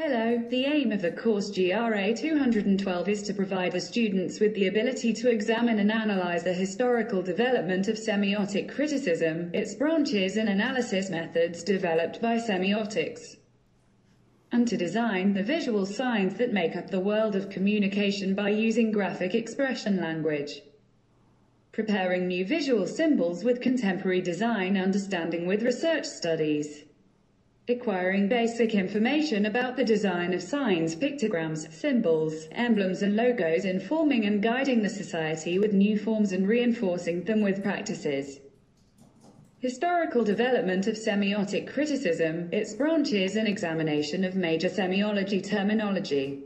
Hello, the aim of the course GRA 212 is to provide the students with the ability to examine and analyze the historical development of semiotic criticism, its branches and analysis methods developed by semiotics, and to design the visual signs that make up the world of communication by using graphic expression language. Preparing new visual symbols with contemporary design understanding with research studies acquiring basic information about the design of signs, pictograms, symbols, emblems and logos informing and guiding the society with new forms and reinforcing them with practices. Historical development of semiotic criticism, its branches and examination of major semiology terminology.